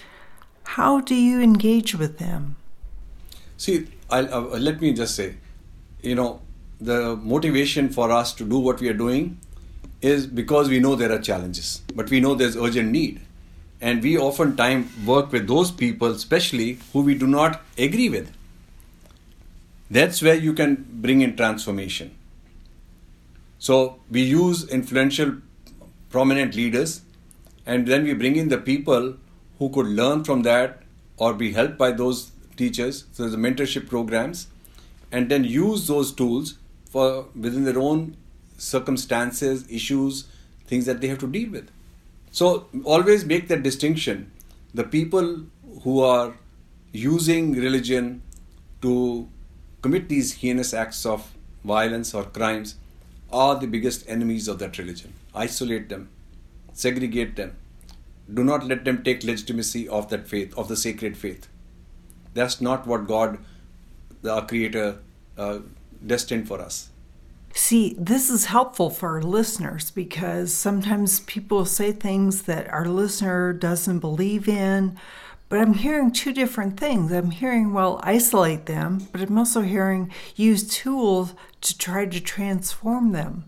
How do you engage with them? See, I'll, uh, let me just say, you know, the motivation for us to do what we are doing is because we know there are challenges, but we know there's urgent need. And we oftentimes work with those people, especially who we do not agree with. That's where you can bring in transformation. So we use influential, prominent leaders, and then we bring in the people who could learn from that or be helped by those teachers. So the mentorship programs, and then use those tools for within their own circumstances, issues, things that they have to deal with. So always make that distinction. The people who are using religion to commit these heinous acts of violence or crimes are the biggest enemies of that religion. Isolate them, segregate them. Do not let them take legitimacy of that faith, of the sacred faith. That's not what God, our Creator, uh, destined for us. See, this is helpful for our listeners because sometimes people say things that our listener doesn't believe in. But I'm hearing two different things. I'm hearing, well, isolate them, but I'm also hearing use tools to try to transform them.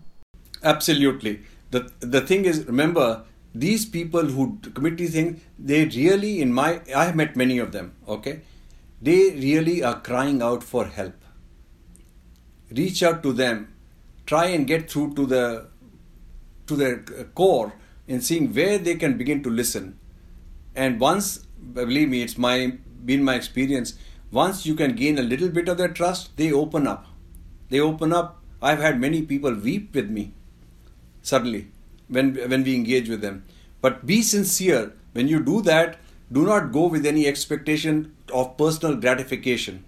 Absolutely. The, the thing is, remember, these people who commit these things, they really, in my, I have met many of them, okay? They really are crying out for help. Reach out to them. Try and get through to the to their core and seeing where they can begin to listen. And once believe me, it's my been my experience. Once you can gain a little bit of their trust, they open up. They open up. I've had many people weep with me suddenly when when we engage with them. But be sincere. When you do that, do not go with any expectation of personal gratification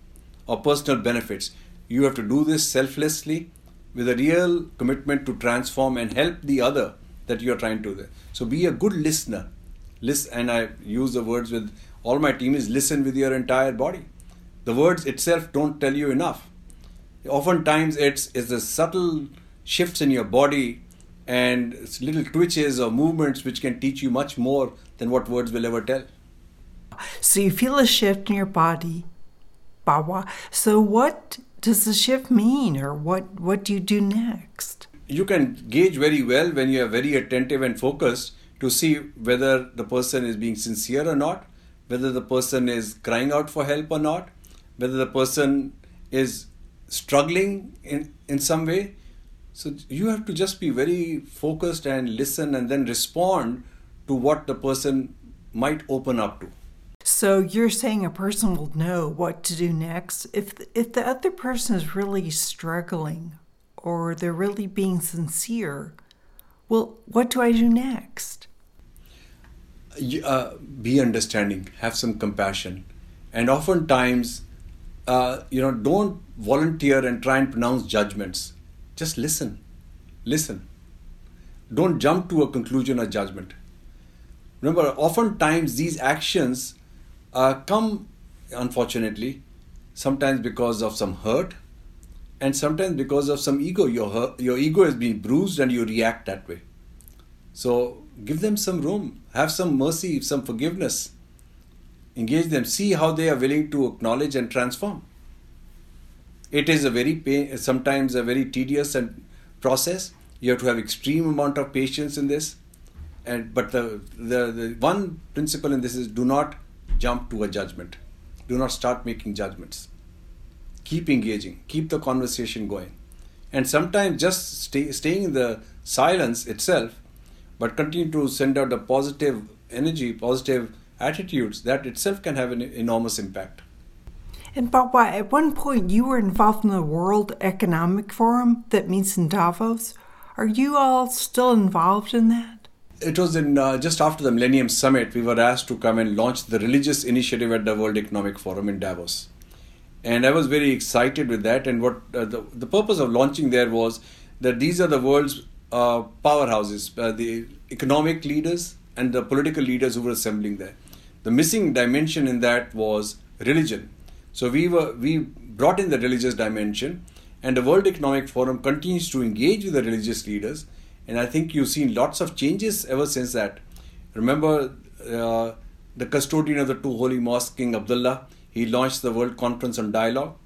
or personal benefits. You have to do this selflessly with a real commitment to transform and help the other that you are trying to. So be a good listener listen and i use the words with all my team is listen with your entire body the words itself don't tell you enough oftentimes it's it's the subtle shifts in your body and little twitches or movements which can teach you much more than what words will ever tell so you feel a shift in your body Bawa. So what does the shift mean or what what do you do next? You can gauge very well when you are very attentive and focused to see whether the person is being sincere or not, whether the person is crying out for help or not, whether the person is struggling in, in some way. So you have to just be very focused and listen and then respond to what the person might open up to. So you're saying a person will know what to do next if if the other person is really struggling or they're really being sincere. Well, what do I do next? Uh, be understanding, have some compassion, and oftentimes, uh, you know, don't volunteer and try and pronounce judgments. Just listen, listen. Don't jump to a conclusion or judgment. Remember, oftentimes these actions uh, come, unfortunately, sometimes because of some hurt, and sometimes because of some ego. Your your ego has been bruised, and you react that way. So give them some room, have some mercy, some forgiveness. Engage them, see how they are willing to acknowledge and transform. It is a very pain, sometimes a very tedious and process. You have to have extreme amount of patience in this. And but the, the the one principle in this is do not jump to a judgment. Do not start making judgments. Keep engaging. Keep the conversation going. And sometimes just stay, staying in the silence itself, but continue to send out the positive energy, positive attitudes, that itself can have an enormous impact. And Baba, at one point you were involved in the World Economic Forum that meets in Davos. Are you all still involved in that? It was in uh, just after the Millennium Summit. We were asked to come and launch the religious initiative at the World Economic Forum in Davos, and I was very excited with that. And what uh, the the purpose of launching there was that these are the world's uh, powerhouses, uh, the economic leaders and the political leaders who were assembling there. The missing dimension in that was religion. So we were we brought in the religious dimension, and the World Economic Forum continues to engage with the religious leaders, and I think you've seen lots of changes ever since that. Remember uh, the custodian of the two holy mosques, King Abdullah, he launched the World Conference on Dialogue.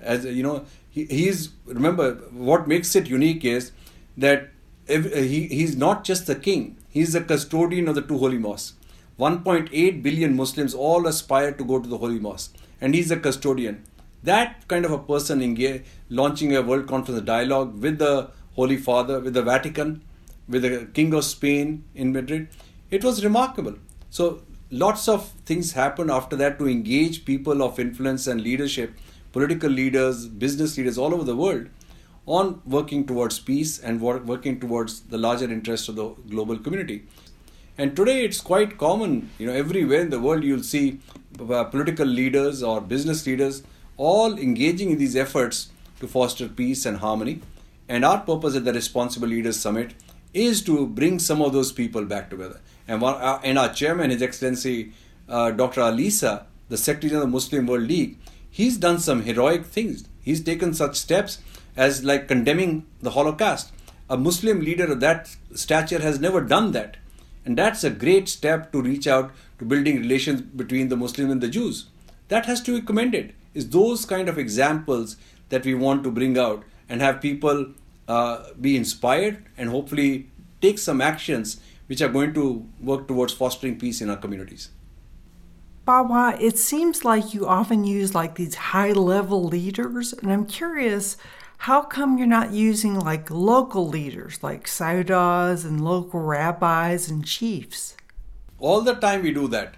As you know, he, he's remember what makes it unique is that Uh, he, he's not just the king; he's the custodian of the two holy mosques. 1.8 billion Muslims all aspire to go to the holy mosque and he's the custodian. That kind of a person engage, launching a world conference dialogue with the Holy Father, with the Vatican, with the King of Spain in Madrid, it was remarkable. So lots of things happened after that to engage people of influence and leadership, political leaders, business leaders all over the world on working towards peace and working towards the larger interests of the global community. And today it's quite common, you know, everywhere in the world you'll see uh, political leaders or business leaders all engaging in these efforts to foster peace and harmony. And our purpose at the Responsible Leaders Summit is to bring some of those people back together. And, one, uh, and our chairman, His Excellency uh, Dr. Al-Issa, the Secretary of the Muslim World League, he's done some heroic things. He's taken such steps as like condemning the Holocaust. A Muslim leader of that stature has never done that. And that's a great step to reach out to building relations between the Muslims and the Jews. That has to be commended. Is those kind of examples that we want to bring out and have people uh, be inspired and hopefully take some actions which are going to work towards fostering peace in our communities. Baba, it seems like you often use like these high level leaders, and I'm curious how come you're not using like local leaders like sayyidas and local rabbis and chiefs? All the time we do that.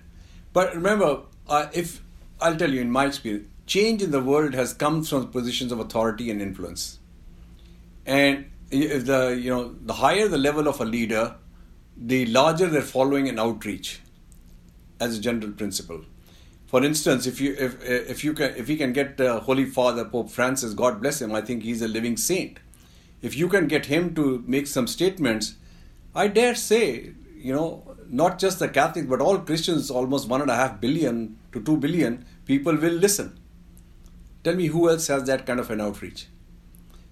But remember, uh, if I'll tell you in my experience, change in the world has come from positions of authority and influence. And if the you know the higher the level of a leader, the larger their following and outreach, as a general principle. For instance, if you if if you can if we can get uh, Holy Father Pope Francis, God bless him, I think he's a living saint. If you can get him to make some statements, I dare say, you know, not just the Catholics but all Christians, almost one and a half billion to two billion people will listen. Tell me who else has that kind of an outreach.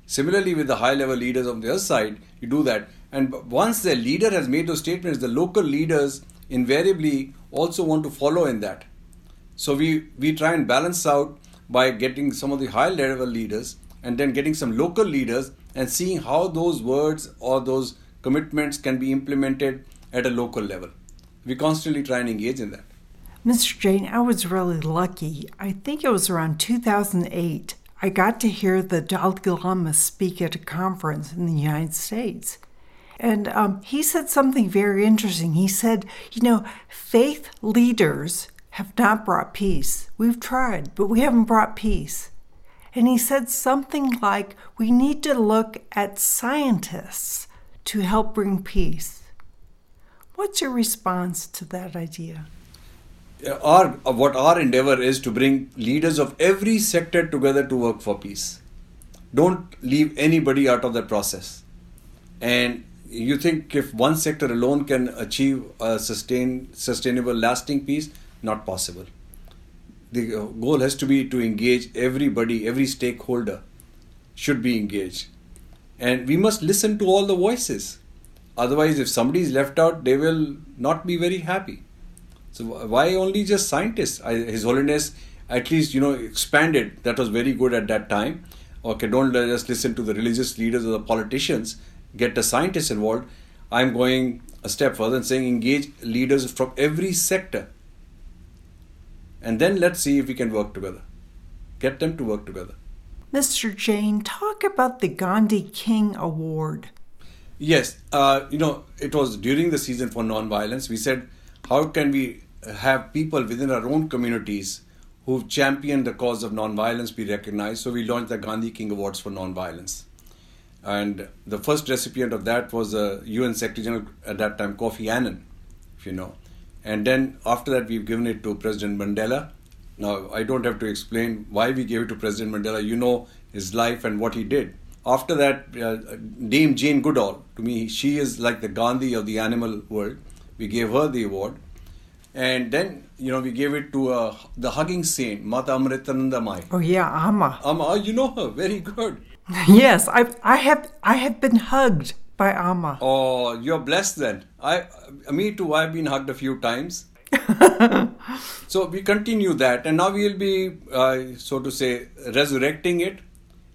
Similarly, with the high level leaders on the other side, you do that. And once the leader has made those statements, the local leaders invariably also want to follow in that. So we, we try and balance out by getting some of the high level leaders and then getting some local leaders and seeing how those words or those commitments can be implemented at a local level. We constantly try and engage in that. Mr. Jain, I was really lucky. I think it was around 2008. I got to hear the Dalai Lama speak at a conference in the United States. And um, he said something very interesting. He said, you know, faith leaders have not brought peace. We've tried, but we haven't brought peace. And he said something like, we need to look at scientists to help bring peace. What's your response to that idea? Our, what our endeavor is to bring leaders of every sector together to work for peace. Don't leave anybody out of the process. And you think if one sector alone can achieve a sustain, sustainable, lasting peace, not possible. The uh, goal has to be to engage everybody, every stakeholder should be engaged. And we must listen to all the voices. Otherwise, if somebody is left out, they will not be very happy. So why only just scientists? His Holiness at least you know expanded. That was very good at that time. Okay, don't just listen to the religious leaders or the politicians. Get the scientists involved. I'm going a step further and saying engage leaders from every sector. And then let's see if we can work together. Get them to work together. Mr. Jain, talk about the Gandhi King Award. Yes, uh, you know, it was during the season for non-violence. We said, how can we have people within our own communities who've championed the cause of non-violence be recognized? So we launched the Gandhi King Awards for non-violence. And the first recipient of that was the uh, UN Secretary General at that time, Kofi Annan, if you know. And then after that, we've given it to President Mandela. Now, I don't have to explain why we gave it to President Mandela. You know his life and what he did. After that, uh, Dame Jane Goodall, to me, she is like the Gandhi of the animal world. We gave her the award. And then, you know, we gave it to uh, the hugging saint, Mata Amritananda Mai. Oh, yeah, Amma. Amma, you know her. Very good. [LAUGHS] yes, I, I, have, I have been hugged by Amma. Oh, you're blessed then. I, me too, I've been hugged a few times. [LAUGHS] so we continue that, and now we'll be, uh, so to say, resurrecting it,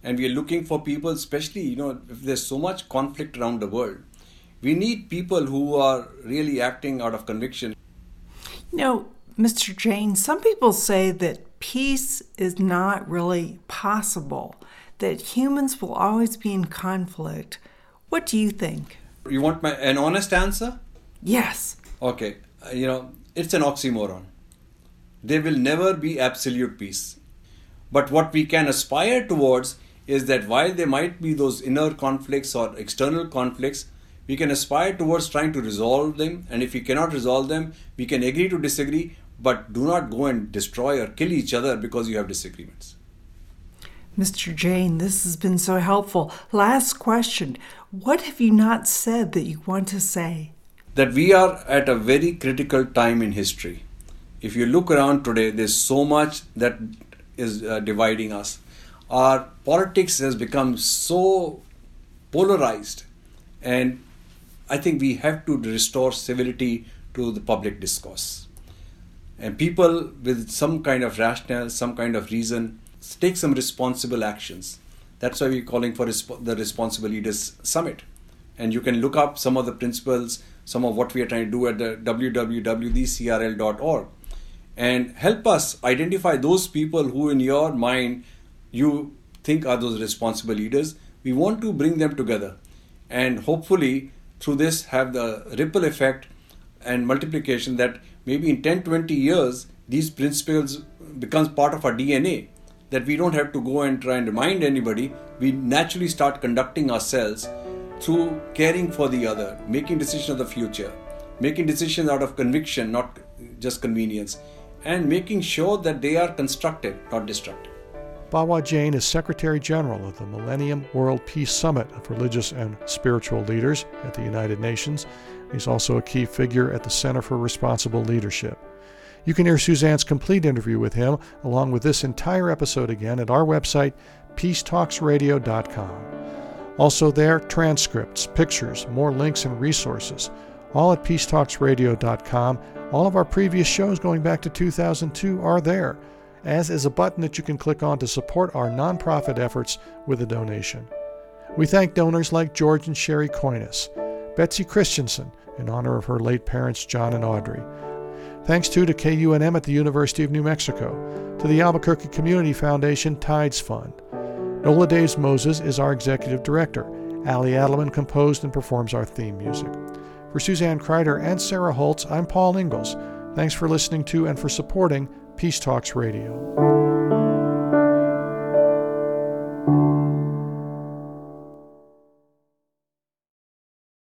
and we're looking for people, especially, you know, if there's so much conflict around the world, we need people who are really acting out of conviction. You know, Mr. Jain, some people say that peace is not really possible, that humans will always be in conflict. What do you think? You want my an honest answer? Yes. Okay. Uh, you know, it's an oxymoron. There will never be absolute peace. But what we can aspire towards is that while there might be those inner conflicts or external conflicts, we can aspire towards trying to resolve them. And if we cannot resolve them, we can agree to disagree, but do not go and destroy or kill each other because you have disagreements. Mr. Jain, this has been so helpful. Last question What have you not said that you want to say? that we are at a very critical time in history. If you look around today, there's so much that is uh, dividing us. Our politics has become so polarized, and I think we have to restore civility to the public discourse. And people with some kind of rationale, some kind of reason, take some responsible actions. That's why we're calling for the Responsible Leaders Summit. And you can look up some of the principles some of what we are trying to do at the www.thecrl.org and help us identify those people who in your mind you think are those responsible leaders we want to bring them together and hopefully through this have the ripple effect and multiplication that maybe in 10 20 years these principles becomes part of our dna that we don't have to go and try and remind anybody we naturally start conducting ourselves through caring for the other, making decisions of the future, making decisions out of conviction, not just convenience, and making sure that they are constructive, not destructive. Bawa Jain is Secretary General of the Millennium World Peace Summit of Religious and Spiritual Leaders at the United Nations. He's also a key figure at the Center for Responsible Leadership. You can hear Suzanne's complete interview with him, along with this entire episode again, at our website, peacetalksradio.com. Also, there, transcripts, pictures, more links, and resources. All at peacetalksradio.com. All of our previous shows going back to 2002 are there, as is a button that you can click on to support our nonprofit efforts with a donation. We thank donors like George and Sherry Coinis, Betsy Christensen, in honor of her late parents John and Audrey. Thanks too to KUNM at the University of New Mexico, to the Albuquerque Community Foundation Tides Fund, Nola Daves Moses is our executive director. Ali Adelman composed and performs our theme music. For Suzanne Kryder and Sarah Holtz, I'm Paul Ingles. Thanks for listening to and for supporting Peace Talks Radio.